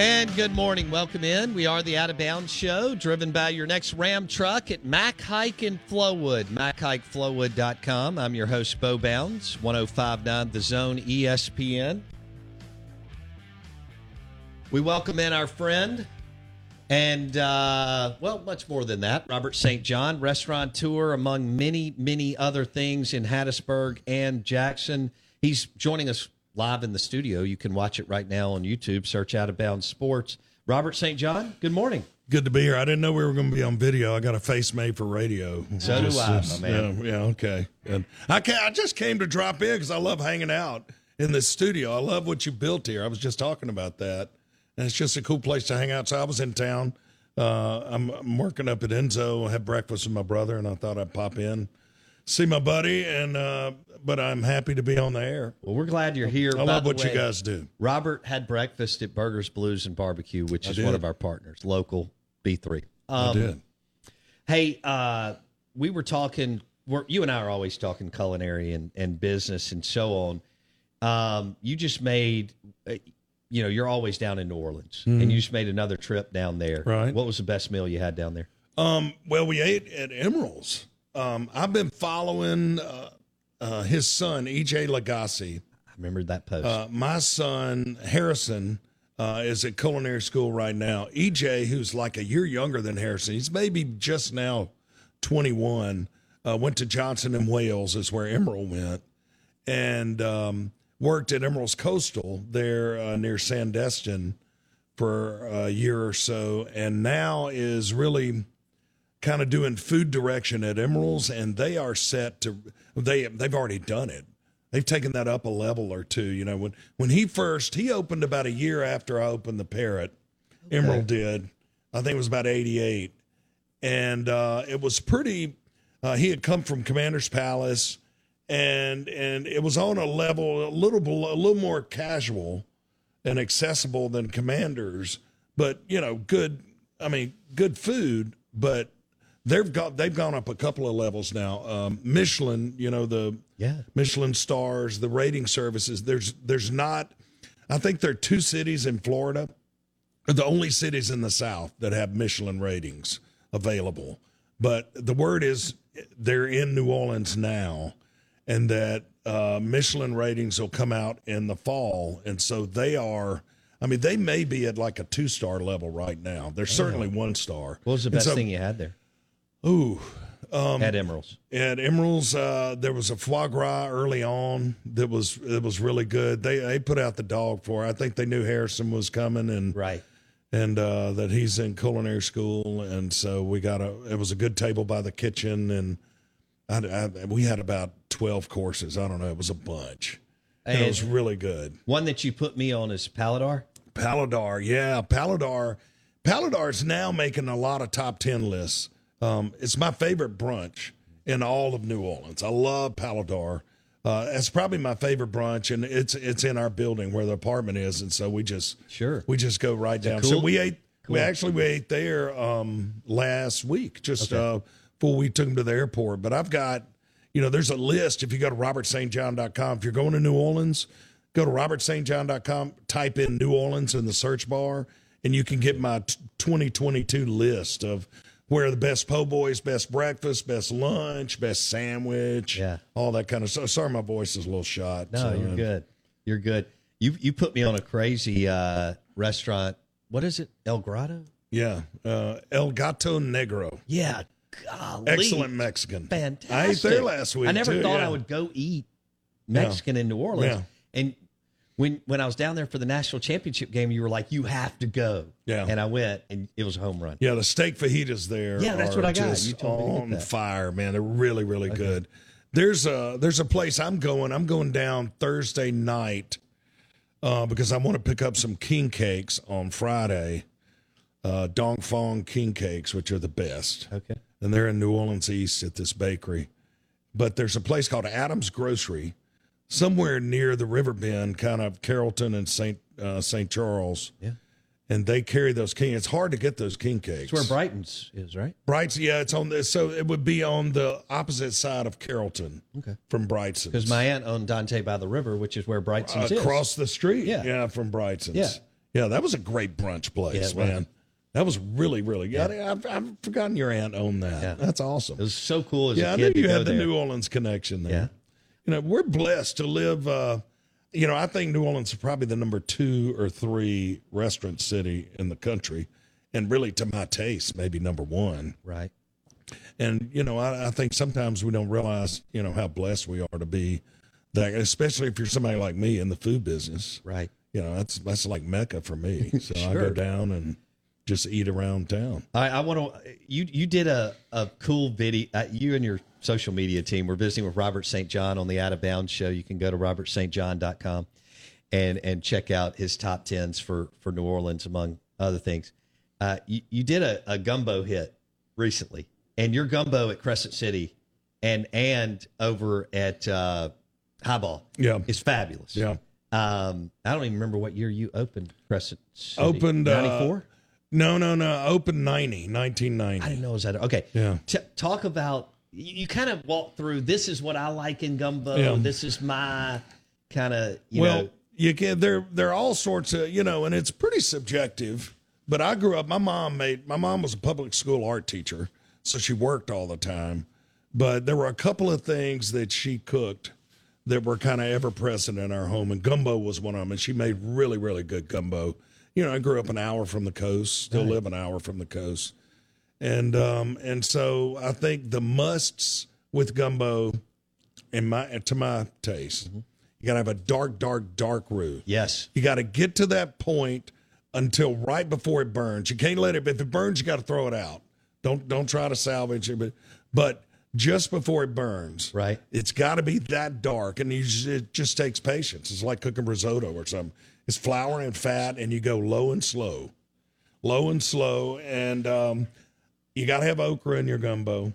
And good morning. Welcome in. We are the Out of Bounds Show, driven by your next Ram truck at Mac Haik in Flowood. MacHaikFlowood.com. I'm your host, Bo Bounds, 1059 The Zone ESPN. We welcome in our friend and, uh, well, much more than that, Robert St. John, restaurateur, among many, many other things in Hattiesburg and Jackson. He's joining us live in the studio. You can watch it right now on YouTube. Search Out of Bounds Sports. Robert St. John, good morning. Good to be here. I didn't know we were going to be on video. I got a face made for radio. So do I, my man. Yeah, yeah, okay. And I ca I just came to drop in because I love hanging out in this studio. I love what you built here. I was just talking about that, and it's just a cool place to hang out. So I was in town. Uh, I'm, I'm working up at Enzo. I had breakfast with my brother, and I thought I'd pop in, see my buddy, and uh, but I'm happy to be on the air. Well, we're glad you're here. I By love what you guys do. Robert had breakfast at Burgers, Blues, and Barbecue, which I is one of our partners, local B3. I Um, did. Hey, uh, we were talking. We're, you and I are always talking culinary and, and business and so on. Um, you just made, uh, you know, you're always down in New Orleans, and you just made another trip down there. Mm-hmm. Right. What was the best meal you had down there? Um, well, we ate at Emeril's. Um, I've been following uh, uh, his son, EJ Lagasse. I remember that post. Uh, my son, Harrison, uh, is at culinary school right now. EJ, who's like a year younger than Harrison, he's maybe just now 21, uh, went to Johnson and Wales, is where Emeril went, and um, worked at Emeril's Coastal there uh, near Sandestin for a year or so, and now is really kind of doing food direction at Emeril's, and they are set to they they've already done it. They've taken that up a level or two. You know, when when he first he opened about a year after I opened the Parrot, Emeril did. I think it was about eighty eight, and uh, it was pretty. Uh, he had come from Commander's Palace, and and it was on a level a little below, a little more casual and accessible than Commanders, but you know, good. I mean, good food, but they've got they've gone up a couple of levels now. Um, Michelin, you know the Yeah. Michelin stars, the rating services. There's there's not. I think there are two cities in Florida, are the only cities in the South that have Michelin ratings available. But the word is they're in New Orleans now, and that uh, Michelin ratings will come out in the fall, and so they are. I mean, they may be at like a two star level right now. They're certainly one star. what was the best so- thing you had there Ooh, um, at Emeril's? at Emeril's, uh, there was a foie gras early on that was it was really good. They they put out the dog for. I think they knew Harrison was coming, and Right. and uh, that he's in culinary school, and so we got a. It was a good table by the kitchen, and I, I, we had about twelve courses. I don't know, it was a bunch. And it was really good. One that you put me on is Paladar. Paladar, yeah, Paladar. Paladar's now making a lot of top ten lists. Um, it's my favorite brunch in all of New Orleans. I love Paladar. Uh, it's probably my favorite brunch, and it's it's in our building where the apartment is, and so we just Sure. we just go right down. cool? So we ate. We actually we ate there um, last week, just uh, before we took them to the airport. But I've got, you know, there's a list. If you go to robertstjohn.com, if you're going to New Orleans, go to robertstjohn.com, type in New Orleans in the search bar, and you can get my t- 2022 list of where the best po' boys, best breakfast, best lunch, best sandwich, Yeah. all that kind of stuff. Sorry, my voice is a little shot. No, so, you're good. You're good. You you put me on a crazy uh, restaurant. What is it? El Grotto? Yeah, uh, El Gato Negro. Yeah. Golly. Excellent Mexican. Fantastic. I ate there last week. I never too, thought yeah. I would go eat Mexican in New Orleans. Yeah. And when when I was down there for the national championship game, you were like, "You have to go." Yeah. And I went, and it was a home run. Yeah, the steak fajitas there. Yeah, that's what I got. You told me to get on fire, man. They're really, really good. There's a there's a place I'm going. I'm going down Thursday night uh, because I want to pick up some king cakes on Friday. Uh, Dong Phuong king cakes, which are the best. Okay. and they're in New Orleans East at this bakery. But there's a place called Adams Grocery, somewhere near the river bend, kind of Carrollton and Saint uh, Saint Charles. Yeah. And they carry those king. It's hard to get those king cakes. It's where Brigtsen's is, right? Brights, yeah, it's on this. So it would be on the opposite side of Carrollton Okay. from Brigtsen's. Because my aunt owned Dante by the river, which is where Brigtsen's is. across the street. Yeah. yeah, from Brigtsen's. Yeah. yeah, that was a great brunch place, Yeah, man. That was really, really good. I, I've, I've forgotten your aunt owned that. Yeah. That's awesome. It was so cool as yeah, a I kid knew to you had the there. New Orleans connection there. Yeah. You know, we're blessed to live. Uh, you know, I think New Orleans is probably the number two or three restaurant city in the country, and really, to my taste, maybe number one. Right. And you know, I, I think sometimes we don't realize, you know, how blessed we are to be that, especially if you're somebody like me in the food business. Right. You know, that's that's like mecca for me. So I go down and just eat around town. I, I want to. You you did a a cool video. Uh, you and your social media team were visiting with Robert St. John on the Out of Bounds show. You can go to robertstjohn.com and and check out his top tens for for New Orleans among other things. Uh, you you did a, a gumbo hit recently, and your gumbo at Crescent City and and over at uh, Highball Yeah. is fabulous. Yeah. Um, I don't even remember what year you opened Crescent City. Opened, uh, ninety four. No, no, no. Open 90, 1990. I didn't know it was that. Okay. Yeah. T- talk about you, you kind of walk through. This is what I like in gumbo. Yeah. This is my kind of you well, know. you can. There, there are all sorts of you know, and it's pretty subjective. But I grew up. My mom made. My mom was a public school art teacher, so she worked all the time. But there were a couple of things that she cooked that were kind of ever present in our home, and gumbo was one of them. And she made really, really good gumbo. You know, I grew up an hour from the coast, still live an hour from the coast, and um, and so I think the musts with gumbo, in my to my taste, you got to have a dark, dark, dark roux. Yes. You got to get to that point until right before it burns. You can't let it. If it burns, you got to throw it out. Don't don't try to salvage it. But but just before it burns, Right. It's got to be that dark, and you just, it just takes patience. It's like cooking risotto or something. It's flour and fat, and you go low and slow, low and slow, and um, you got to have okra in your gumbo.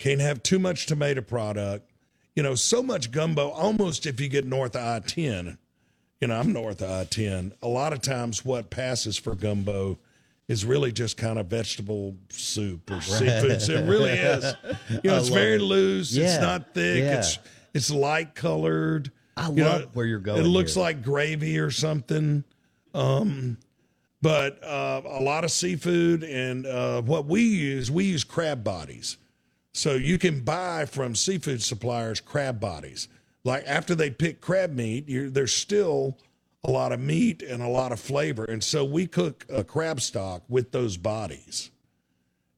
Can't have too much tomato product. You know, so much gumbo. Almost if you get north of I ten, you know, I'm north of I 10. A lot of times, what passes for gumbo is really just kind of vegetable soup or seafood. It really is. You know, it's very it. loose. Yeah. It's not thick. Yeah. It's it's light colored. I You know, where you're going. It looks here. like gravy or something. Um, but uh, a lot of seafood and uh, what we use, we use crab bodies. So you can buy from seafood suppliers crab bodies. Like after they pick crab meat, there's still a lot of meat and a lot of flavor. And so we cook a crab stock with those bodies.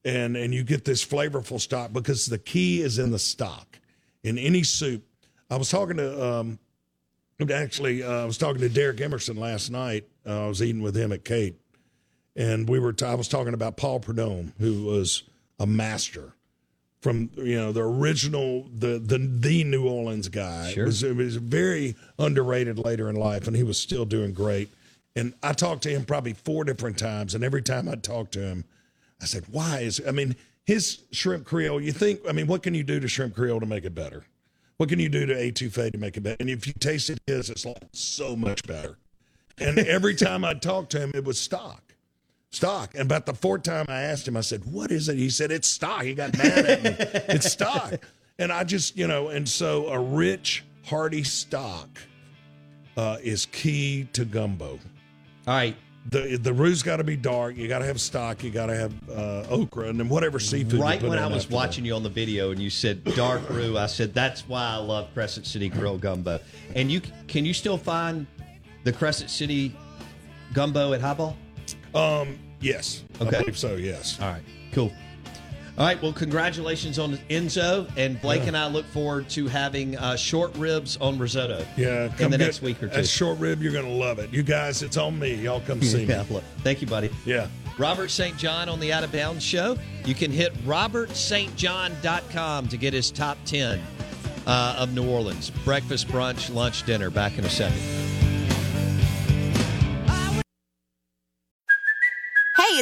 And and you get this flavorful stock because the key is in the stock. In any soup. I was talking to um actually uh, I was talking to Derek Emerson last night. Uh, I was eating with him at CAET. and we were. T- I was talking about Paul Prudhomme, who was a master from you know the original the the the New Orleans guy. Sure. It was, it was very underrated later in life, and he was still doing great. And I talked to him probably four different times, and every time I talked to him, I said, "Why is I mean his shrimp creole? You think I mean what can you do to shrimp creole to make it better? What can you do to etouffee to make it better? And if you tasted his, it's like so much better. And every time I talked to him, it was stock stock. And about the fourth time I asked him, I said, What is it? He said, It's stock. He got mad at me. it's stock. And I just, you know, and so a rich, hearty stock uh, is key to gumbo. All right. The the roux's got to be dark. You got to have stock. You got to have uh, okra and then whatever seafood. you Right when I was watching you on the video and you said dark roux, I said that's why I love Crescent City Grill gumbo. And you can you still find the Crescent City gumbo at Highball? Um, yes, Okay. I believe so. Yes. All right, cool. All right, well, congratulations on Enzo and Blake Yeah. and I look forward to having uh, short ribs on risotto. Yeah, in come the next week or two. That short rib, you're gonna love it. You guys, it's on me. Y'all come see Yeah, me. look. Thank you, buddy. Yeah. Robert St. John on the Out of Bounds Show. You can hit robertstjohn.com to get his top 10 uh, of New Orleans. Breakfast, brunch, lunch, dinner. Back in a second.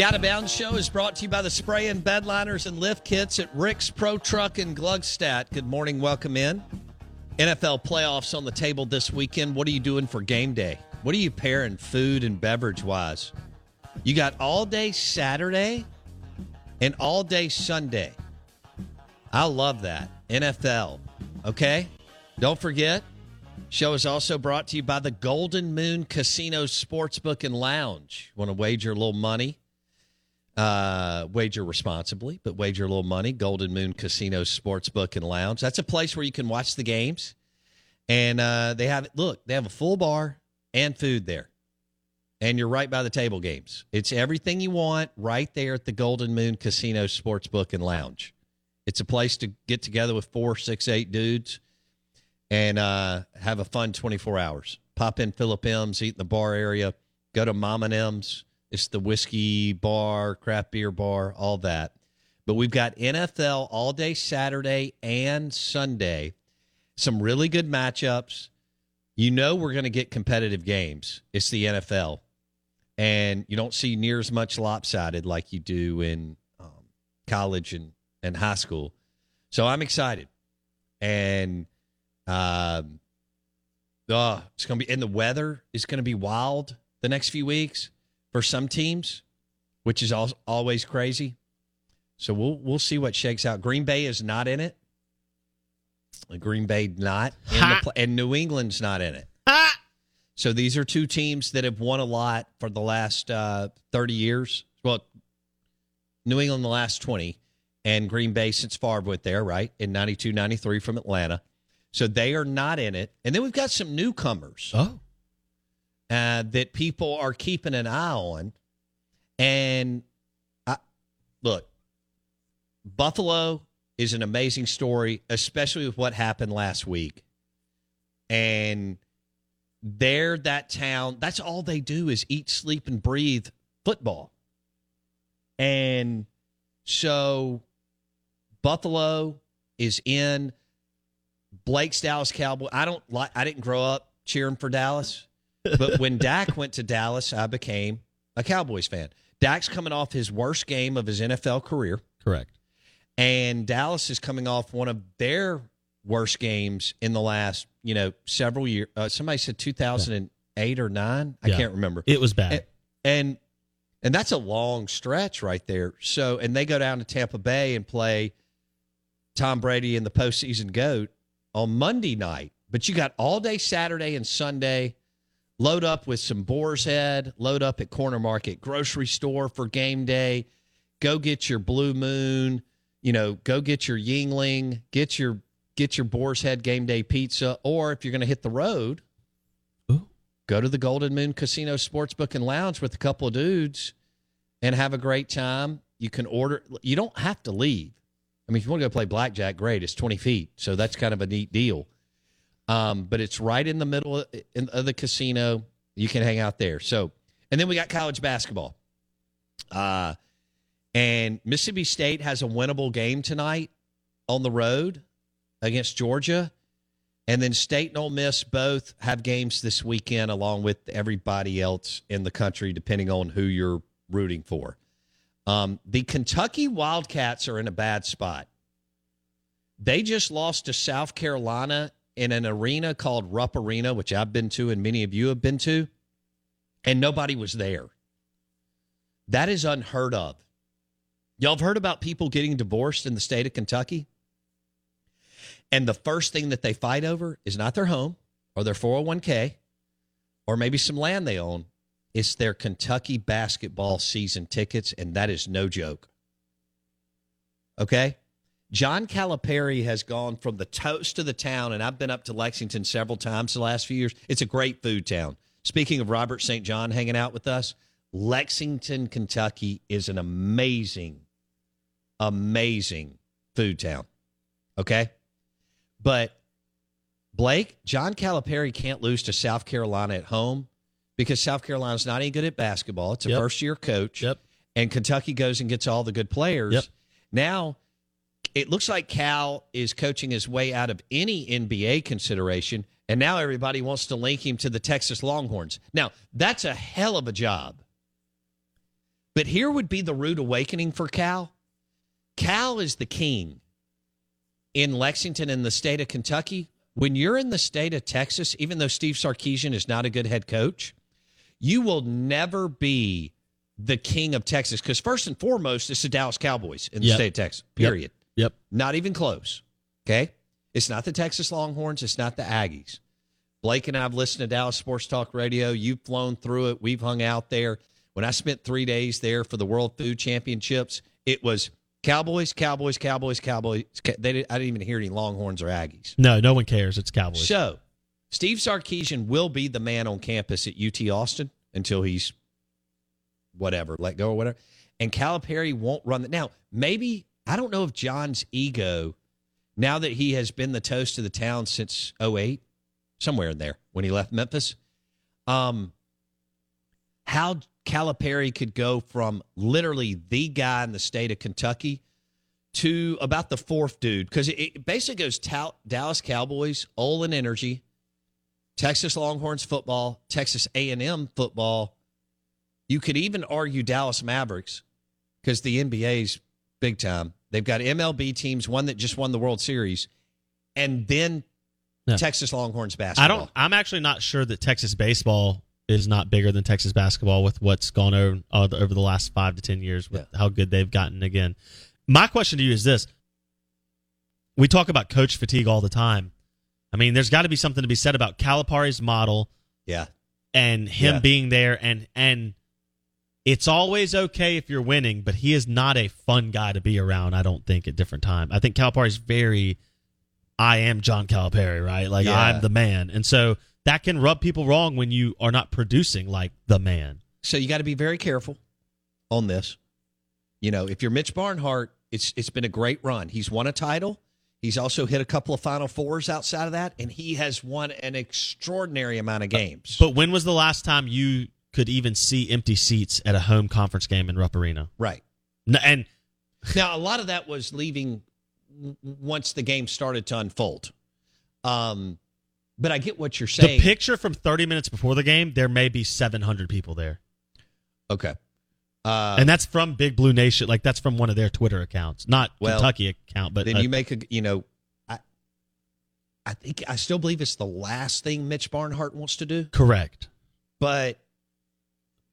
The Out of Bounds Show is brought to you by the spray and bedliners and lift kits at Rick's Pro Truck in Gluckstadt. Good morning. Welcome in. NFL playoffs on the table this weekend. What are you doing for game day? What are you pairing food and beverage wise? You got all day Saturday and all day Sunday. I love that. NFL. Okay? Don't forget, show is also brought to you by the Golden Moon Casino Sportsbook and Lounge. Want to wager a little money? Uh, wager responsibly, but wager a little money. Golden Moon Casino Sportsbook and Lounge. That's a place where you can watch the games. And uh, they have look, they have a full bar and food there. And you're right by the table games. It's everything you want right there at the Golden Moon Casino Sportsbook and Lounge. It's a place to get together with four, six, eight dudes and uh, have a fun 24 hours. Pop in Philip M's, eat in the bar area, go to Mom and M's. It's the whiskey bar, craft beer bar, all that. But we've got NFL all day Saturday and Sunday. Some really good matchups. You know we're going to get competitive games. It's the NFL. And you don't see near as much lopsided like you do in um, college and, and high school. So I'm excited. And um, oh, it's going to be, and the weather is going to be wild the next few weeks for some teams, which is al- always crazy. So we'll we'll see what shakes out. Green Bay is not in it. Green Bay not in the pl- and New England's not in it. So these are two teams that have won a lot for the last uh, 30 years. Well, New England the last 20 and Green Bay since Favre went there, right? In 92, 93 from Atlanta. So they are not in it. And then we've got some newcomers Oh. Uh, that people are keeping an eye on. And I, look, Buffalo is an amazing story, especially with what happened last week. And they're that town. That's all they do is eat, sleep, and breathe football. And so Buffalo is in Blake's Dallas Cowboy. I don't like. I didn't grow up cheering for Dallas, but when Dak went to Dallas, I became a Cowboys fan. Dak's coming off his worst game of his NFL career, Correct. and Dallas is coming off one of their worst games in the last, you know, several years. Uh, somebody said 2008 or 9. I Yeah. can't remember. It was bad. And, and and that's a long stretch right there. So and they go down to Tampa Bay and play Tom Brady and the postseason goat on Monday night. But you got all day Saturday and Sunday. Load up with some Boar's Head. Load up at Corner Market grocery store for game day. Go get your Blue Moon. You know, go get your Yuengling. Get your get your Boar's Head game day pizza. Or if you're going to hit the road, go to the Golden Moon Casino Sportsbook and Lounge with a couple of dudes and have a great time. You can order. You don't have to leave. I mean, if you want to go play blackjack, great. It's 20 feet, so that's kind of a neat deal. Um, but it's right in the middle of, the casino. You can hang out there. So, and then we got college basketball. Uh, and Mississippi State has a winnable game tonight on the road against Georgia. And then State and Ole Miss both have games this weekend, along with everybody else in the country, depending on who you're rooting for. Um, the Kentucky Wildcats are in a bad spot. They just lost to South Carolina in an arena called Rupp Arena, which I've been to and many of you have been to, and nobody was there. That is unheard of. Y'all have heard about people getting divorced in the state of Kentucky? And the first thing that they fight over is not their home or their 401k or maybe some land they own. It's their Kentucky basketball season tickets, and that is no joke. Okay? John Calipari has gone from the toast of the town, and I've been up to Lexington several times the last few years. It's a great food town. Speaking of Robert St. John hanging out with us, Lexington, Kentucky is an amazing, amazing food town. Okay? But Blake, John Calipari can't lose to South Carolina at home because South Carolina's not any good at basketball. It's a Yep. first year coach. Yep. And Kentucky goes and gets all the good players. Yep. Now, it looks like Cal is coaching his way out of any NBA consideration. And now everybody wants to link him to the Texas Longhorns. Now, that's a hell of a job. But here would be the rude awakening for Cal. Cal is the king in Lexington in the state of Kentucky. When you're in the state of Texas, even though Steve Sarkisian is not a good head coach, you will never be the king of Texas because first and foremost, it's the Dallas Cowboys in the Yep. state of Texas. Period. Yep. Not even close. Okay. It's not the Texas Longhorns. It's not the Aggies. Blake and I have listened to Dallas Sports Talk Radio. You've flown through it. We've hung out there. When I spent three days there for the World Food Championships, it was Cowboys, Cowboys, Cowboys, Cowboys. They didn't, I didn't even hear any Longhorns or Aggies. No, no one cares. It's Cowboys. So, Steve Sarkisian will be the man on campus at UT Austin until he's whatever, let go or whatever. And Calipari won't run that. Now, maybe, I don't know if John's ego, now that he has been the toast of the town since 08, somewhere in there when he left Memphis, um, how Calipari could go from literally the guy in the state of Kentucky to about the fourth dude because it, it basically goes Dallas Cowboys, Olin Energy, Texas Longhorns football, Texas A&M football. You could even argue Dallas Mavericks because the NBA's big time. They've got MLB teams, one that just won the World Series, and then No. Texas Longhorns basketball. I don't. I'm actually not sure that Texas baseball is not bigger than Texas basketball with what's gone over uh, over the last five to ten years with how good they've gotten again. My question to you is this: We talk about coach fatigue all the time. I mean, there's got to be something to be said about Calipari's model Yeah. and him Yeah. being there, and and it's always okay if you're winning, but he is not a fun guy to be around. I don't think at different time. I think Calipari's very. I am John Calipari, right? Like Yeah. I'm the man, and so that can rub people wrong when you are not producing like the man. So you got to be very careful on this. You know, if you're Mitch Barnhart, it's it's been a great run. He's won a title. He's also hit a couple of Final Fours outside of that, and he has won an extraordinary amount of games. But when was the last time you could even see empty seats at a home conference game in Rupp Arena? Right. And Now, a lot of that was leaving once the game started to unfold. Um, but I get what you're saying. the picture from 30 minutes before the game, there may be 700 people there. okay. Uh, and that's from Big Blue Nation. Like that's from one of their Twitter accounts, not Well, Kentucky account, but then uh, you make a you know I I think I still believe it's the last thing Mitch Barnhart wants to do. Correct. But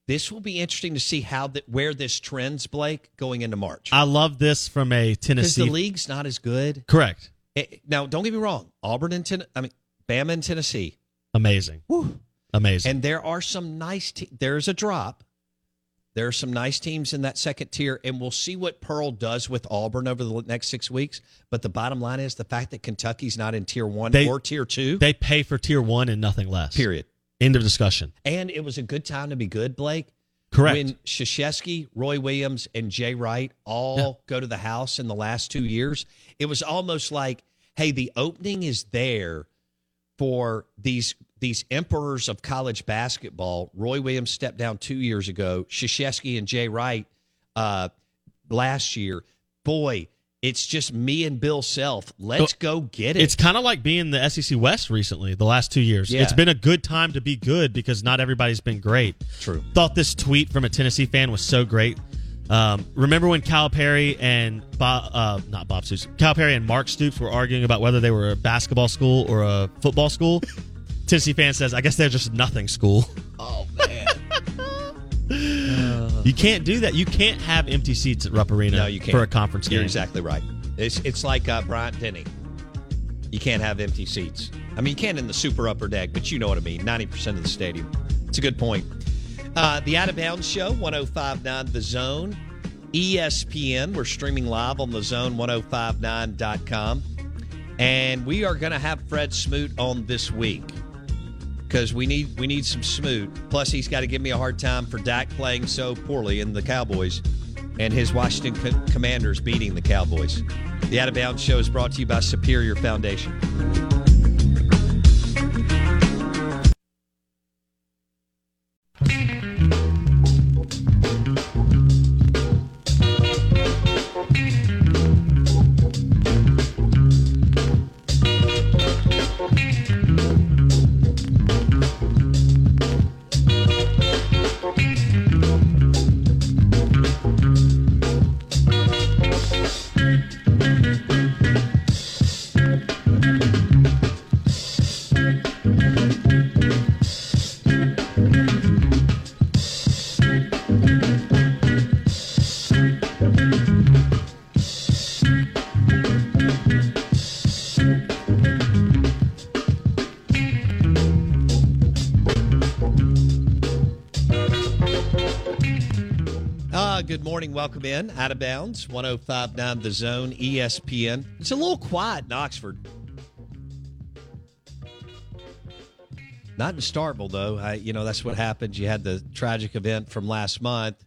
this will be interesting to see how that where this trends, Blake, going into March. I love this from a Tennessee. Because the league's not as good. Correct. It- now, don't get me wrong. Auburn and Ten- I mean Bama and Tennessee. Amazing. Woo. Amazing. And there are some nice. Te- there's a drop. There are some nice teams in that second tier, and we'll see what Pearl does with Auburn over the next six weeks. But the bottom line is the fact that Kentucky's not in tier one They- or tier two. they pay for tier one and nothing less. Period. End of discussion. And it was a good time to be good, Blake. Correct. When Krzyzewski, Roy Williams, and Jay Wright all go to the house in the last two years, it was almost like, hey, the opening is there for these these emperors of college basketball. Roy Williams stepped down two years ago. Krzyzewski and Jay Wright uh, last year. Boy, it's just me and Bill Self. Let's go get it. It's kind of like being the SEC West recently, the last two years. Yeah. It's been a good time to be good because not everybody's been great. True. Thought this tweet from a Tennessee fan was so great. Um, remember when Calipari and Bob, uh, not Bob Stoops, Calipari and Mark Stoops were arguing about whether they were a basketball school or a football school? Tennessee fan says, I guess they're just nothing school. Oh man. You can't do that. You can't have empty seats at Rupp Arena No, you can't. for a conference You're game. exactly right. It's it's like uh, Bryant Denny. You can't have empty seats. I mean, you can in the super upper deck, but you know what I mean. Ninety percent of the stadium. It's a good point. Uh, the Out of Bounds Show, 1059 The Zone, ESPN. We're streaming live on the zone1059.com. And we are going to have Fred Smoot on this week because we need we need some Smoot. Plus, he's got to give me a hard time for Dak playing so poorly in the Cowboys and his Washington Co- Commanders beating the Cowboys. The Out of Bounds Show is brought to you by Superior Foundation. Morning. Welcome in. Out of bounds. 1059 The Zone, ESPN. It's a little quiet in Oxford. Not in Starkville, though. I, you know, that's what happened. You had the tragic event from last month,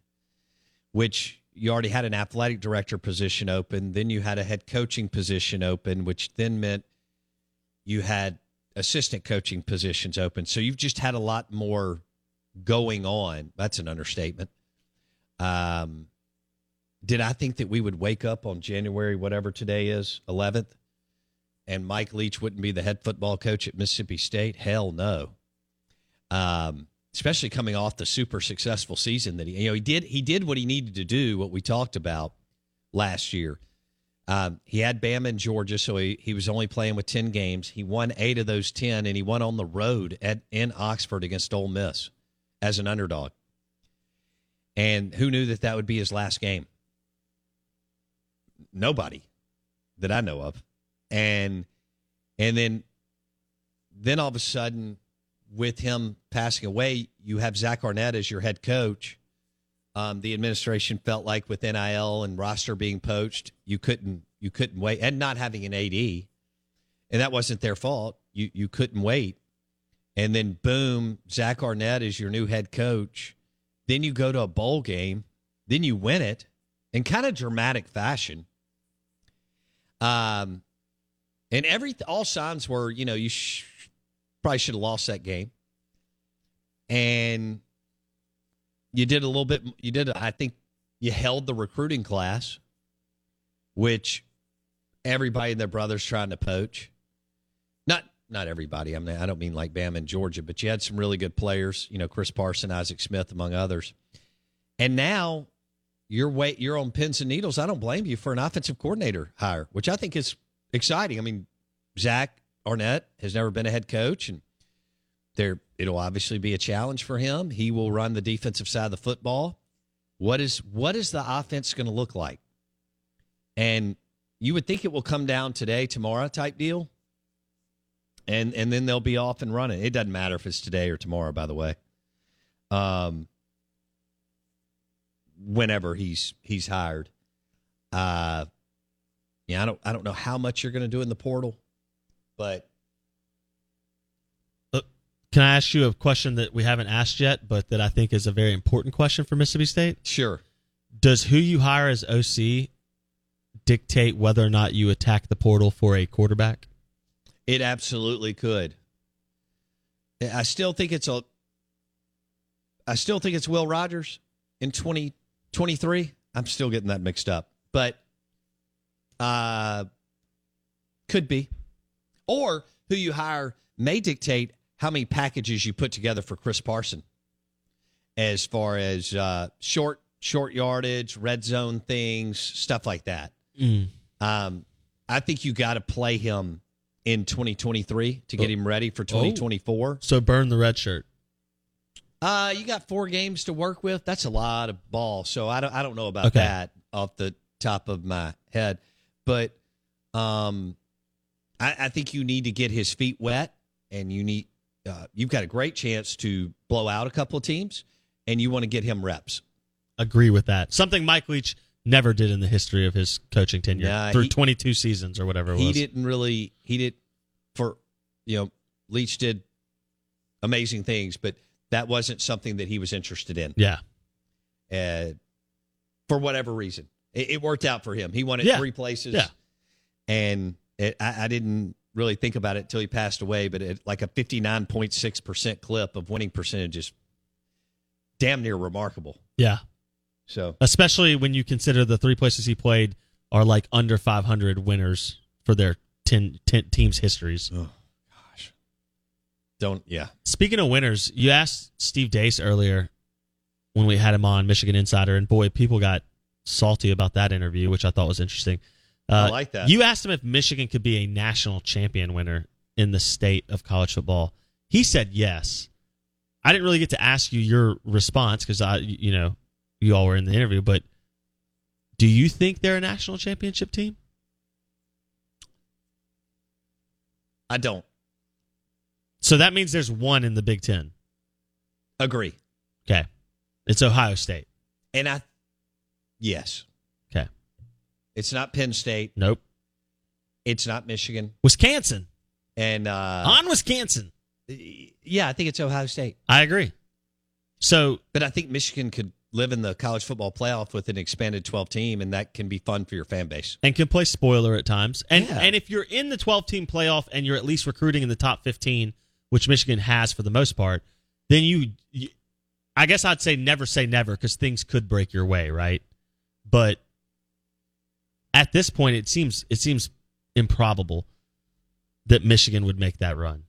which you already had an athletic director position open. Then you had a head coaching position open, which then meant you had assistant coaching positions open. So you've just had a lot more going on. That's an understatement. Um, did I think that we would wake up on January, whatever today is, 11th, and Mike Leach wouldn't be the head football coach at Mississippi State? Hell no. Um, especially coming off the super successful season that he, you know, he did. He did what he needed to do, what we talked about last year. Um, he had Bama in Georgia, so he, he was only playing with 10 games. He won eight of those 10, and he won on the road at in Oxford against Ole Miss as an underdog. And who knew that that would be his last game? Nobody that I know of. And and then then all of a sudden, with him passing away, you have Zach Arnett as your head coach. Um, the administration felt like with NIL and roster being poached, you couldn't you couldn't wait, and not having an AD, and that wasn't their fault. You you couldn't wait, and then boom, Zach Arnett is your new head coach. Then you go to a bowl game, then you win it in kind of dramatic fashion. Um, and every all signs were, you know, you sh- probably should have lost that game, and you did a little bit. You did, I think, you held the recruiting class, which everybody and their brothers trying to poach. Not not everybody. I mean, I don't mean like Bama and Georgia, but you had some really good players. You know, Chris Parson, Isaac Smith, among others. And now you're wait you're on pins and needles. I don't blame you for an offensive coordinator hire, which I think is exciting. I mean, Zach Arnett has never been a head coach, and there it'll obviously be a challenge for him. He will run the defensive side of the football. What is what is the offense going to look like? And you would think it will come down today, tomorrow type deal. And and then they'll be off and running. It doesn't matter if it's today or tomorrow, by the way. Um whenever he's he's hired. Uh yeah, I don't I don't know how much you're going to do in the portal, but Can I ask you a question that we haven't asked yet, but that I think is a very important question for Mississippi State? sure. Does who you hire as OC dictate whether or not you attack the portal for a quarterback? It absolutely could. I still think it's a. I still think it's Will Rogers in twenty twenty three. I'm still getting that mixed up, but uh, could be, or who you hire may dictate how many packages you put together for Chris Parson, as far as uh, short short yardage, red zone things, stuff like that. Um, I think you got to play him in 2023 to get him ready for 2024. So burn the red shirt. Uh, you got four games to work with. That's a lot of ball. So I don't I don't know about Okay. that off the top of my head, but um, I, I think you need to get his feet wet, and you need uh, you've got a great chance to blow out a couple of teams, and you want to get him reps. Agree with that. Something Mike Leach never did in the history of his coaching tenure Nah, through he- 22 seasons or whatever it was. he didn't really he did for you know Leach did amazing things, but that wasn't something that he was interested in. Yeah. uh, for whatever reason. It, it worked out for him. He won at Yeah. three places. Yeah. And it, I, I didn't really think about it until he passed away, but it, like a 59.6% clip of winning percentage is damn near remarkable. Yeah. So, Especially when you consider the three places he played are like under 500 winners for their 10, 10 teams' histories. Don't, yeah. Speaking of winners, you asked Steve Dace earlier when we had him on Michigan Insider, and boy, people got salty about that interview, which I thought was interesting. Uh, I like that. You asked him if Michigan could be a national champion winner in the state of college football. He said yes. I didn't really get to ask you your response because I, you know, you all were in the interview. But do you think they're a national championship team? I don't So that means there's one in the Big Ten. agree. Okay, it's Ohio State. And I, yes, Okay, it's not Penn State. nope. It's not Michigan. Wisconsin And, uh, on Wisconsin. yeah, I think it's Ohio State. I agree. So But I think Michigan could live in the college football playoff with an expanded 12 team, and that can be fun for your fan base. and can play spoiler at times. And Yeah. and if you're in the 12 team playoff and you're at least recruiting in the top 15, which Michigan has for the most part, then you, you I guess I'd say never say never because things could break your way, right? But at this point, it seems it seems improbable that Michigan would make that run.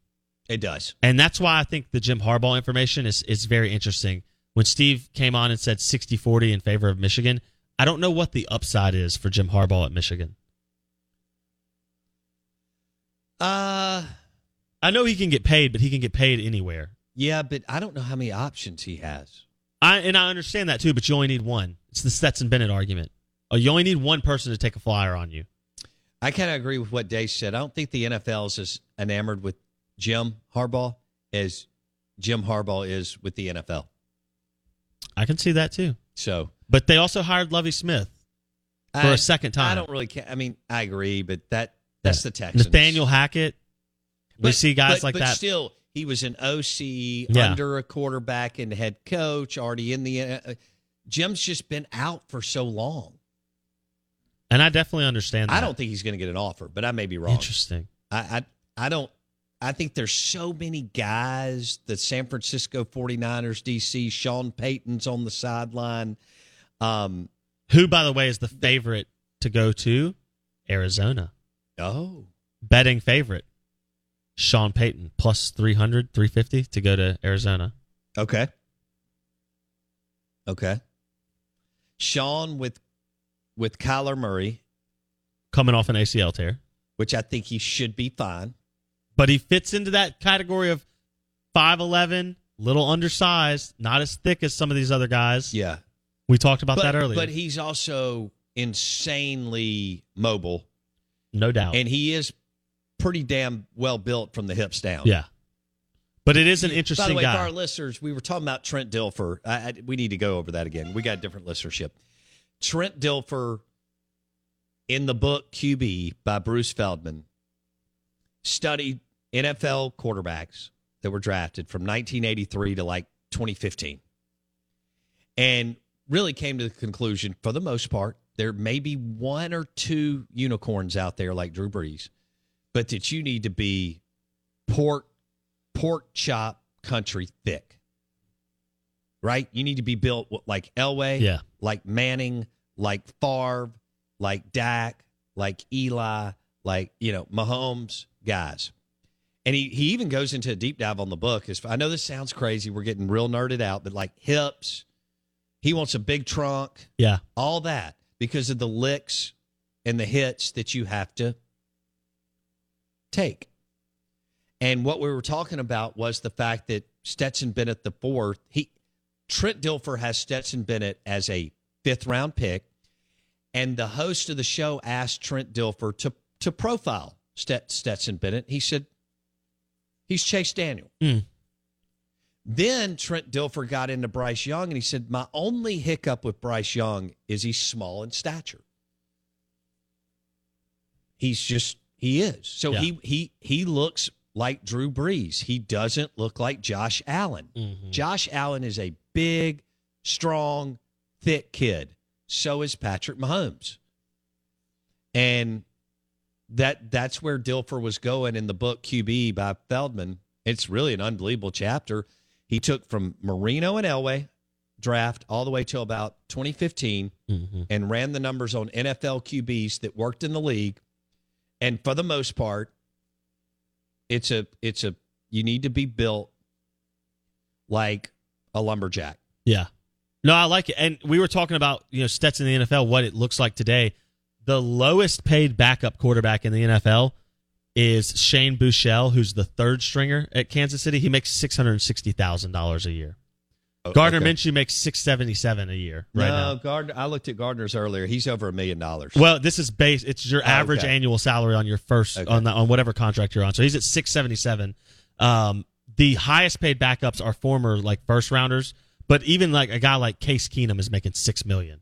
It does. And that's why I think the Jim Harbaugh information is, is very interesting. When Steve came on and said 60 40 in favor of Michigan, I don't know what the upside is for Jim Harbaugh at Michigan. Uh, I know he can get paid, but he can get paid anywhere. yeah, but I don't know how many options he has. I and I understand that too, but you only need one. It's the Stetson Bennett argument. Oh, you only need one person to take a flyer on you. I kind of agree with what Dave said. I don't think the NFL is as enamored with Jim Harbaugh as Jim Harbaugh is with the NFL. I can see that too. So But they also hired Lovie Smith for I- a second time. I don't really care. I mean, I agree, but that that's Yeah. the Texans. Nathaniel Hackett. We But- see guys but- like but that. Still, he was an OC Yeah. under a quarterback and head coach, already in the. Uh, Jim's just been out for so long. and I definitely understand that. I don't think he's going to get an offer, but I may be wrong. Interesting. I, I I don't I think there's so many guys, the San Francisco 49ers, DC, Sean Payton's on the sideline. Um Who, by the way, is the favorite to go to Arizona? oh, Betting favorite. Sean Payton plus 300, 350 to go to Arizona. okay. Okay. Sean with with Kyler Murray, Coming off an ACL tear. which I think he should be fine. but he fits into that category of 5'11, little undersized, not as thick as some of these other guys. Yeah. We talked about but, that earlier. But he's also insanely mobile, no doubt. and he is pretty damn well built from the hips down. yeah. But it is an interesting By the way, guy. for our listeners, we were talking about Trent Dilfer. I, I, we need to go over that again. We got different listenership. Trent Dilfer, in the book QB by Bruce Feldman, studied NFL quarterbacks that were drafted from 1983 to like 2015, and really came to the conclusion, for the most part, there may be one or two unicorns out there like Drew Brees, but that you need to be pork pork chop country thick. Right? You need to be built like Elway, Yeah. like Manning, like Favre, like Dak, like Eli, like, you know, Mahomes guys. And he, he even goes into a deep dive on the book. As- I know this sounds crazy. We're getting real nerded out, but like hips, he wants a big trunk, yeah. all that because of the licks and the hits that you have to take. And what we were talking about was the fact that Stetson Bennett, the fourth, he Trent Dilfer has Stetson Bennett as a fifth round pick, and the host of the show asked Trent Dilfer to to profile Stet, Stetson Bennett. He said he's Chase Daniel. Mm. Then Trent Dilfer got into Bryce Young, and he said my only hiccup with Bryce Young is he's small in stature. He's just he is. So Yeah. he he he looks like Drew Brees. He doesn't look like Josh Allen. Mhm. Josh Allen is a big, strong, thick kid. So is Patrick Mahomes. And that that's where Dilfer was going in the book QB by Feldman. It's really an unbelievable chapter. He took from Marino and Elway draft all the way till about 2015 Mhm. and ran the numbers on NFL QBs that worked in the league. And for the most part, it's a it's a you need to be built like a lumberjack. Yeah. No, I like it. And we were talking about, you know, Stetson in the NFL, what it looks like today. The lowest paid backup quarterback in the NFL is Shane Buechele, who's the third stringer at Kansas City. He makes six hundred and sixty thousand dollars a year. Gardner okay. Minshew makes six seventy seven a year right no, now. Gardner. I looked at Gardner's earlier. He's over a million dollars. Well, this is base. It's your Oh, average okay. annual salary on your first Okay. on the, on whatever contract you're on. So he's at six seventy seven. Um, the highest paid backups are former like first rounders, but even like a guy like Case Keenum is making six million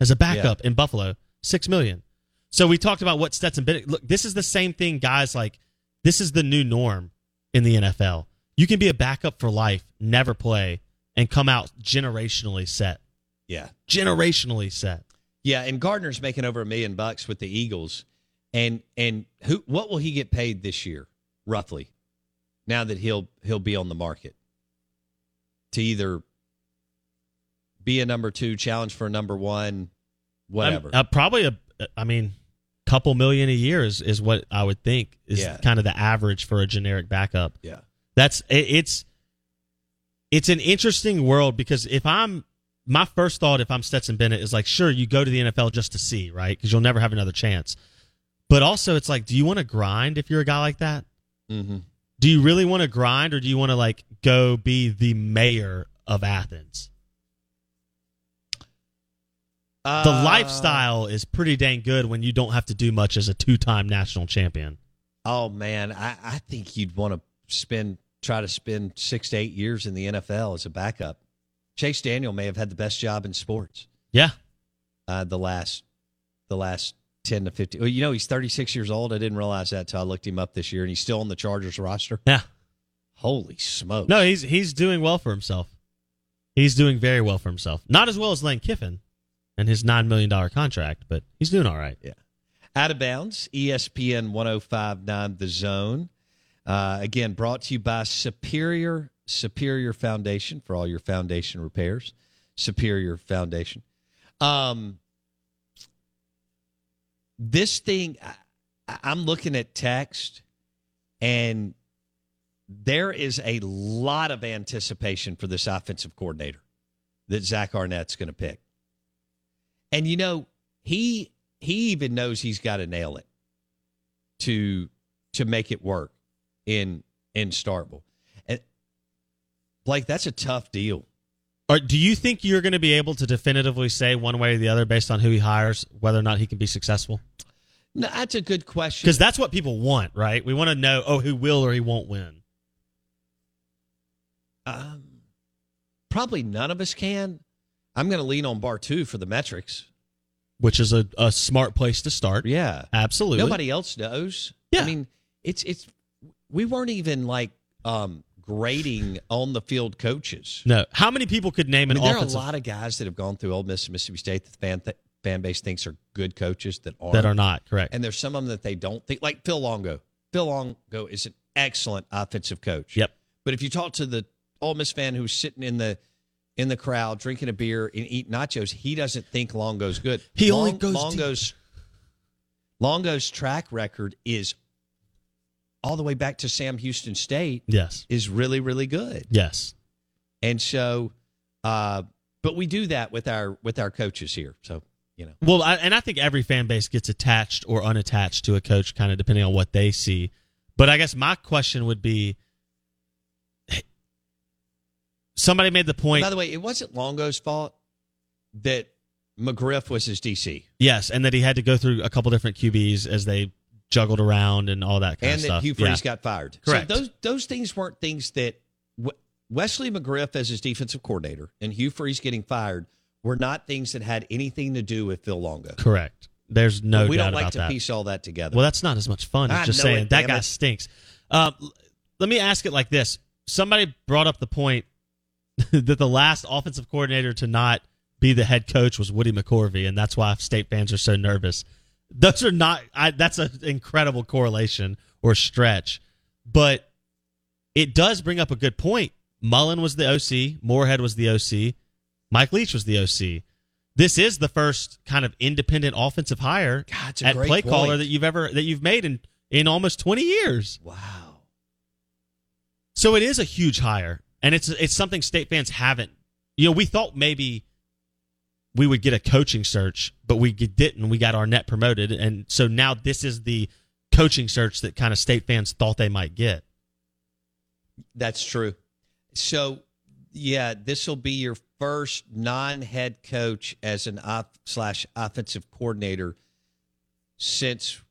as a backup in Buffalo, six million. So we talked about what Stetson Bennett. Look, this is the same thing, guys. Like this is the new norm in the NFL. You can be a backup for life, never play, and come out generationally set. Yeah. Generationally set. Yeah, and Gardner's making over a million bucks with the Eagles. And and who what will he get paid this year, roughly? Now that he'll he'll be on the market. To either be a number two, challenge for a number one, whatever. Uh, probably a, I mean, couple million a year is, is what I would think is Yeah. kind of the average for a generic backup. yeah. That's it, it's it's an interesting world because if I'm my first thought if I'm Stetson Bennett is like sure you go to the NFL just to see right because you'll never have another chance, but also it's like do you want to grind if you're a guy like that? Mm-hmm. Do you really want to grind or do you want to like go be the mayor of Athens? Uh, the lifestyle is pretty dang good when you don't have to do much as a two-time national champion. Oh man, I, I think you'd want to spend try to spend six to eight years in the NFL as a backup. Chase Daniel may have had the best job in sports. Yeah, uh, the last the last ten to fifteen. Well, you know, he's thirty six years old. I didn't realize that till I looked him up this year, and he's still on the Chargers roster. yeah. Holy smoke. No, he's he's doing well for himself. He's doing very well for himself. Not as well as Lane Kiffin and his nine million dollar contract, but he's doing all right. Yeah. Out of bounds, ESPN 1059 The Zone. Uh, again, brought to you by Superior Superior Foundation for all your foundation repairs. Superior Foundation. Um, this thing, I, I'm looking at text, and there is a lot of anticipation for this offensive coordinator that Zach Arnett's going to pick. And you know, he he even knows he's got to nail it to to make it work. In in Starkville. And Blake, that's a tough deal. Or do you think you're going to be able to definitively say one way or the other based on who he hires whether or not he can be successful? No, that's a good question. Because that's what people want, right? We want to know, oh, who will or he won't win. Um, probably none of us can. I'm going to lean on Bar two for the metrics. Which is a, a smart place to start. Yeah, absolutely. Nobody else knows. Yeah. I mean, it's it's we weren't even like um grading on the field coaches. No. How many people could name I an mean, there are a lot of guys that have gone through Ole Miss and Mississippi State that the fan th- fan base thinks are good coaches that are that are not correct? and there's some of them that they don't think. Like Phil Longo. Phil Longo is an excellent offensive coach. Yep. But if you talk to the Ole Miss fan who's sitting in the in the crowd drinking a beer and eating nachos, he doesn't think Longo's good. He only Long- goes Longo's Longo's track record is all the way back to Sam Houston State Yes. is really really good. Yes. And so uh but we do that with our with our coaches here. So, you know. Well, I, and I think every fan base gets attached or unattached to a coach, kind of depending on what they see. But I guess my question would be: somebody made the point. By the way, it wasn't Longo's fault that McGriff was his DC. yes, and that he had to go through a couple different QBs as they juggled around and all that kind and of that stuff. Hugh Freeze Yeah. got fired. Correct. So those those things weren't things that Wesley McGriff as his defensive coordinator and Hugh Freeze getting fired were not things that had anything to do with Phil Longo. Correct. There's no But we don't like to that. piece all that together. Well, that's not as much fun as I just saying it, that guy it. stinks. Um, let me ask it like this: Somebody brought up the point that the last offensive coordinator to not be the head coach was Woody McCorvey, and that's why state fans are so nervous. Those are not. I, that's an incredible correlation or stretch, but it does bring up a good point. Mullen was the OC, Moorhead was the OC, Mike Leach was the OC. This is the first kind of independent offensive hire God, at play caller that you've ever that you've made in in almost 20 years. Wow. So it is a huge hire and it's it's something state fans haven't. You know, we thought maybe we would get a coaching search, but we didn't. We got Arnett promoted and so now this is the coaching search that kind of state fans thought they might get. That's true. So, yeah, this will be your first non-head coach as an off slash offensive coordinator since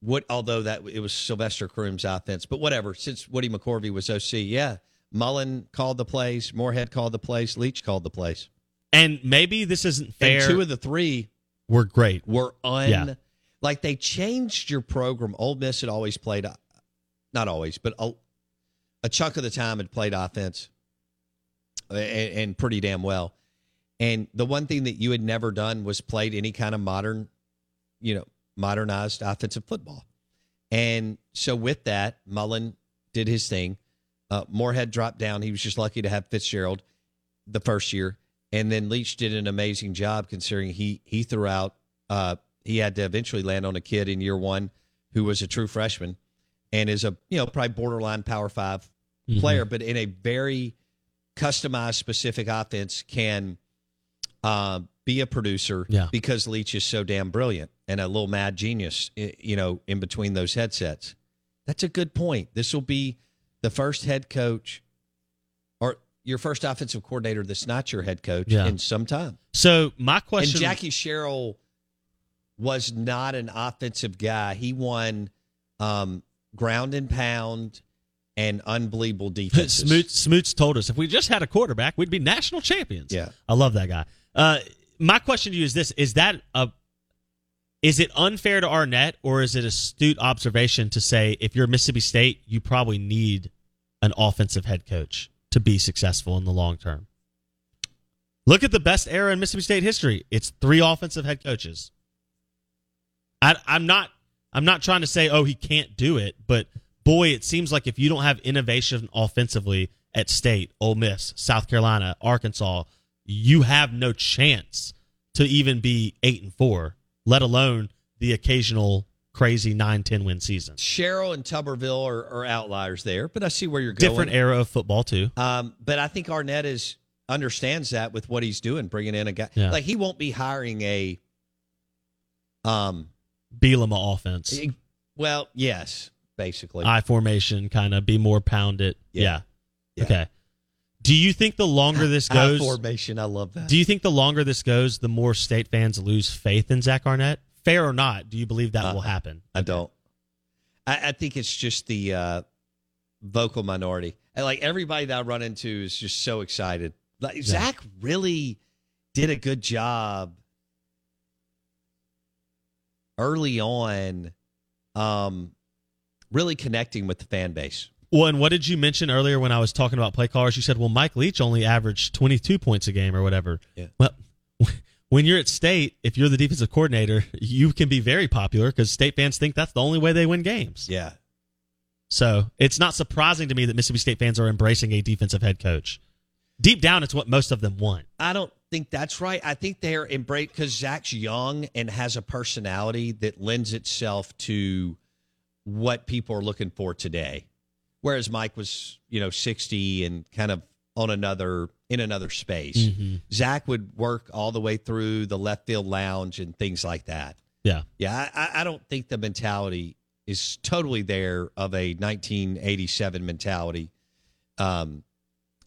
what? Although that it was Sylvester Croom's offense, but whatever. Since Woody McCorvey was OC, yeah, Mullen called the plays, Moorhead called the plays, Leach called the plays, And maybe this isn't fair. and two of the three were great. were un Yeah. like they changed your program. Ole Miss had always played, not always, but a, a chunk of the time had played offense, and, and pretty damn well. And the one thing that you had never done was played any kind of modern, you know, modernized offensive football. And so with that, Mullen did his thing. Uh, Moorhead dropped down. He was just lucky to have Fitzgerald the first year, and then Leach did an amazing job considering he he threw out. Uh, he had to eventually land on a kid in year one who was a true freshman and is a you know probably borderline Power 5 Mhm. player, but in a very customized, specific offense can uh, be a producer Yeah. because Leach is so damn brilliant and a little mad genius, you know, in between those headsets. That's a good point. This will be the first head coach your first offensive coordinator that's not your head coach Yeah. in some time. So my question And Jackie Sherrill was not an offensive guy. He won um, ground and pound and unbelievable defenses. Smoots, Smoots told us if we just had a quarterback, we'd be national champions. Yeah. I love that guy. Uh, my question to you is this: Is that a is it unfair to Arnett, or is it astute observation to say if you're Mississippi State, you probably need an offensive head coach to be successful in the long term? Look at the best era in Mississippi State history. It's three offensive head coaches. I, I'm not. I'm not trying to say, oh, he can't do it, but boy, it seems like if you don't have innovation offensively at State, Ole Miss, South Carolina, Arkansas, you have no chance to even be eight and four, let alone the occasional crazy 9-10 win season. Sherrill and Tuberville are, are outliers there, but I see where you're going. Different era of football too. Um, but I think Arnett is understands that with what he's doing, bringing in a guy Yeah. like he won't be hiring a. Um. Bielema offense. Well, yes, basically. I formation, kind of be more pounded. Yeah. Yeah. Yeah. Okay. Do you think the longer this I goes, formation. I love that. do you think the longer this goes, the more state fans lose faith in Zach Arnett? Fair or not, do you believe that will Uh-uh. happen? I don't. I, I think it's just the uh, vocal minority. And like everybody that I run into is just so excited. Like Zach really did a good job early on, um, really connecting with the fan base. Well, and what did you mention earlier when I was talking about play callers? You said, well, Mike Leach only averaged 22 points a game or whatever. Yeah. Well, when you're at state, if you're the defensive coordinator, you can be very popular because state fans think that's the only way they win games. Yeah. So it's not surprising to me that Mississippi State fans are embracing a defensive head coach. Deep down, it's what most of them want. I don't think that's right. I think they're embrace because Zach's young and has a personality that lends itself to what people are looking for today. Whereas Mike was, you know, sixty and kind of on another in another space. Mhm. Zach would work all the way through the left field lounge and things like that. Yeah. Yeah, I, I- I don't think the mentality is totally there of a 1987 mentality. Um,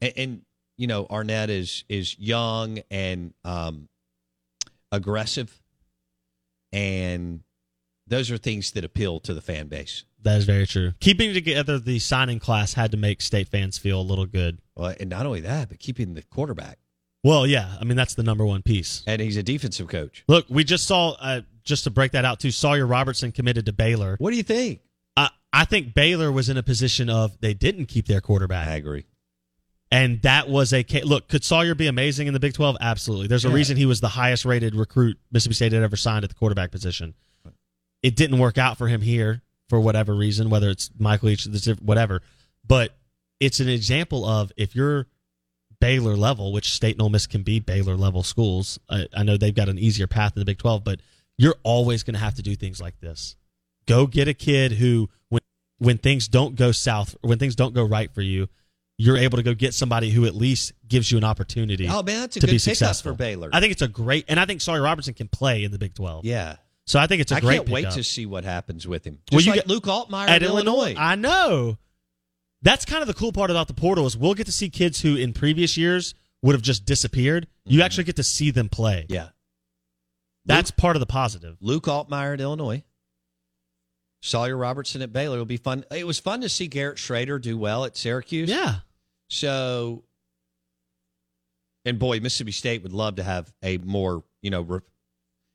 and, and you know, Arnett is is young and um, aggressive, and those are things that appeal to the fan base. That is very true. Keeping together the signing class had to make state fans feel a little good. Well, and not only that, but keeping the quarterback, Well, yeah. I mean, that's the number one piece. and he's a defensive coach. Look, we just saw, uh, just to break that out too, Sawyer Robertson committed to Baylor. What do you think? I I think Baylor was in a position of they didn't keep their quarterback. I agree. And that was a look. Could Sawyer be amazing in the Big Twelve? Absolutely. There's a Yeah. reason he was the highest rated recruit Mississippi State had ever signed at the quarterback position. It didn't work out for him here for whatever reason, whether it's Michael Leach, whatever. But it's an example of if you're Baylor level, which State and Ole Miss can be Baylor level schools. I, I know they've got an easier path in the Big Twelve, but you're always going to have to do things like this. Go get a kid who, when when things don't go south, when things don't go right for you, you're able to go get somebody who at least gives you an opportunity. Oh man, that's a to good be successful for Baylor. I think it's a great, and I think Sawyer Robertson can play in the Big Twelve. yeah, So I think it's a I great. I can't wait to see what happens with him. Just Well, you like get- Luke Altmyer at at Illinois. I know. That's kind of the cool part about the portal is we'll get to see kids who in previous years would have just disappeared. You actually get to see them play. Mm-hmm. Yeah. That's part of the positive. Luke Altmyer at Illinois. Sawyer Robertson at Baylor. It'll be fun. It was fun to see Garrett Shrader do well at Syracuse. Yeah. So, and boy, Mississippi State would love to have a more, you know, re-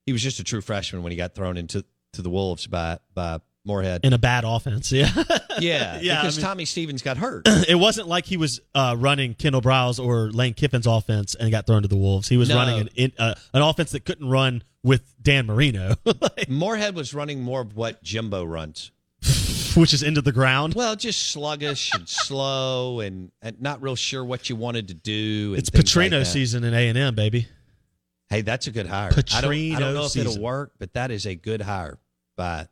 he was just a true freshman when he got thrown into to the Wolves by by Moorhead. In a bad offense. Yeah. yeah, Yeah, I because mean- Tommy Stevens got hurt. it wasn't like he was uh, running Kendal Briles or Lane Kiffin's offense and got thrown to the Wolves. He was No. running an in, uh, an offense that couldn't run with Dan Marino, Moorhead was running more of what Jimbo runs. which is into the ground. Well, just sluggish and slow and, and not real sure what you wanted to do. It's things like season in A and M, baby. Hey, that's a good hire. I don't, I don't know if it'll work, but that is a good hire by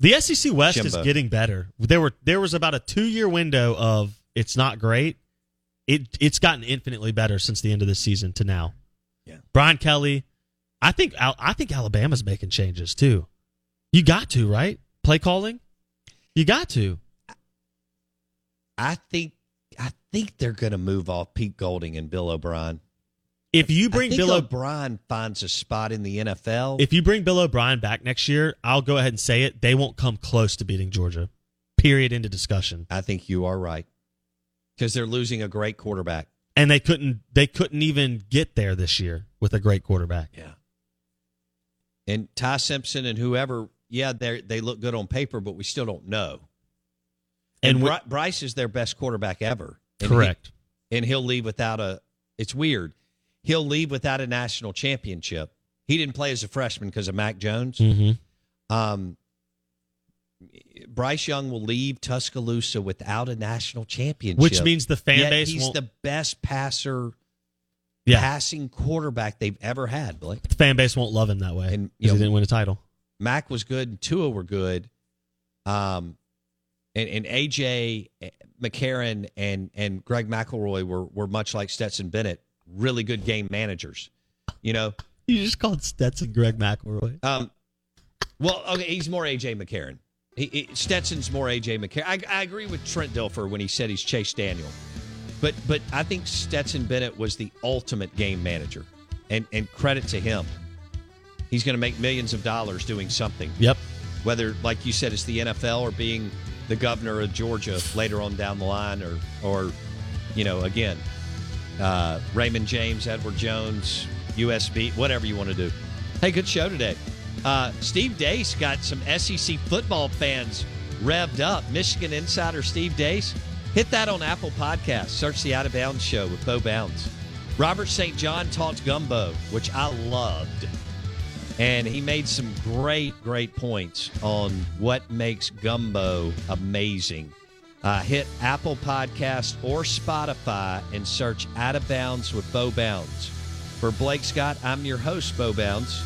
The SEC West is getting better. There were there was about a two year window of it's not great. It it's gotten infinitely better since the end of the season to now. Yeah. Brian Kelly, I think I think Alabama's making changes too. You got to right play calling. You got to. I think I think they're going to move off Pete Golding and Bill O'Brien. If you bring Bill O'Brien finds a spot in the NFL. if you bring Bill O'Brien back next year, I'll go ahead and say it. They won't come close to beating Georgia. Period. Into discussion. I think you are right because they're losing a great quarterback. And they couldn't. They couldn't even get there this year with a great quarterback. Yeah. And Ty Simpson and whoever, yeah, they they look good on paper, but we still don't know. And, And we- Bryce is their best quarterback ever. And he- Correct. and he'll leave without a. It's weird. He'll leave without a national championship. He didn't play as a freshman because of Mac Jones. Mm-hmm. Um, Bryce Young will leave Tuscaloosa without a national championship, Which means the fan base He's won't- the best passer, Yeah. passing quarterback they've ever had. Blake The fan base won't love him that way And, because you know- he didn't win a title. Mac was good, and Tua were good. Um, and, and AJ McCarron and and Greg McElroy were were much like Stetson Bennett, really good game managers. You know, You just called Stetson Greg McElroy. um, well, okay, he's more AJ McCarron. He, he- Stetson's more AJ McCarron. I, I agree with Trent Dilfer when he said he's Chase Daniel, but but I think Stetson Bennett was the ultimate game manager, and and credit to him. He's going to make millions of dollars doing something. Yep. Whether, like you said, it's the NFL or being the governor of Georgia later on down the line, or or you know again, uh, Raymond James, Edward Jones, USB, whatever you want to do. Hey, good show today. Uh, Steve Dace got some SEC football fans revved up. Michigan insider Steve Dace. Hit that on Apple Podcasts. Search the Out of Bounds Show with Bo Bounds. Robert St. John talked gumbo, which I loved. And he made some great, great points on what makes gumbo amazing. Uh, hit Apple Podcast or Spotify and search Out of Bounds with Bo Bounds. For Blake Scott, I'm your host, Bo Bounds.